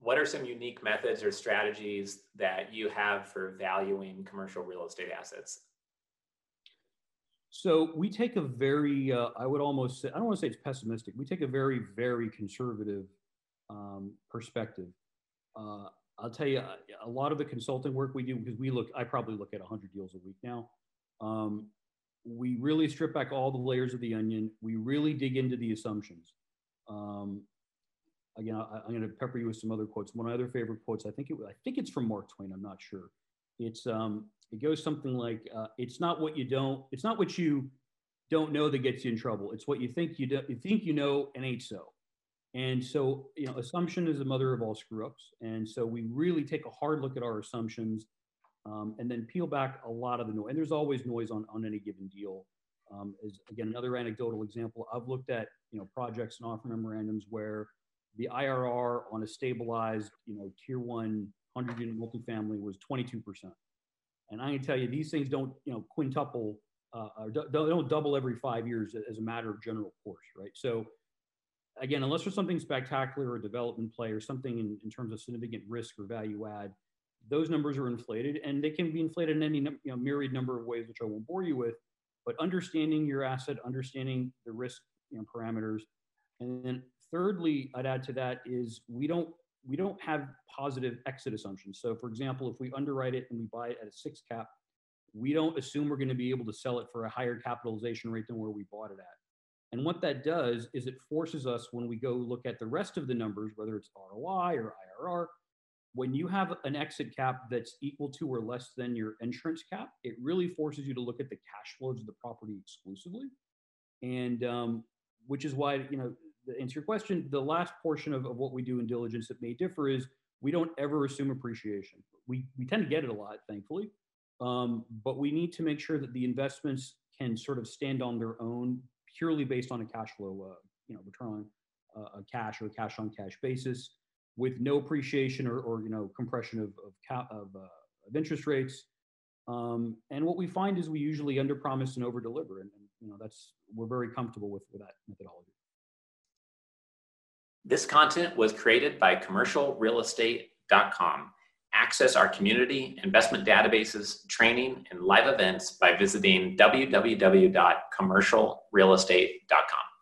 what are some unique methods or strategies that you have for valuing commercial real estate assets? So we take a very, uh, I would almost say, I don't want to say it's pessimistic. We take a very, very conservative um, perspective. Uh, I'll tell you, a lot of the consulting work we do, because we look, I probably look at 100 deals a week now. Um, we really strip back all the layers of the onion. We really dig into the assumptions. Um, again, I, am going to pepper you with some other quotes. One of my other favorite quotes, I think it, I think it's from Mark Twain. I'm not sure. It's um, it goes something like, uh, "It's not what you don't, it's not what you don't know that gets you in trouble. It's what you think you do, you think you know and ain't so." And so, you know, assumption is the mother of all screw ups. And so we really take a hard look at our assumptions um, and then peel back a lot of the noise. And there's always noise on, on any given deal. Um, is again another anecdotal example. I've looked at you know projects and offer memorandums where the IRR on a stabilized, you know, tier one 100 unit multifamily was 22%. And I can tell you, these things don't, you know, quintuple uh, or do, don't double every five years as a matter of general course, right? So, again, unless there's something spectacular or development play or something in, in terms of significant risk or value add, those numbers are inflated and they can be inflated in any you know, myriad number of ways, which I won't bore you with. But understanding your asset, understanding the risk you know, parameters, and then thirdly, I'd add to that is we don't we don't have positive exit assumptions. So, for example, if we underwrite it and we buy it at a six cap, we don't assume we're going to be able to sell it for a higher capitalization rate than where we bought it at. And what that does is it forces us when we go look at the rest of the numbers, whether it's ROI or IRR, when you have an exit cap that's equal to or less than your insurance cap, it really forces you to look at the cash flows of the property exclusively. And um, which is why, you know, answer your question, the last portion of, of what we do in diligence that may differ is we don't ever assume appreciation. We, we tend to get it a lot, thankfully. Um, but we need to make sure that the investments can sort of stand on their own purely based on a cash flow, uh, you know, return on uh, a cash or cash on cash basis with no appreciation or, or you know, compression of, of, cap, of, uh, of interest rates. Um, and what we find is we usually under promise and over deliver. And, and, you know, that's, we're very comfortable with, with that methodology. This content was created by commercialrealestate.com. Access our community, investment databases, training, and live events by visiting www.commercialrealestate.com.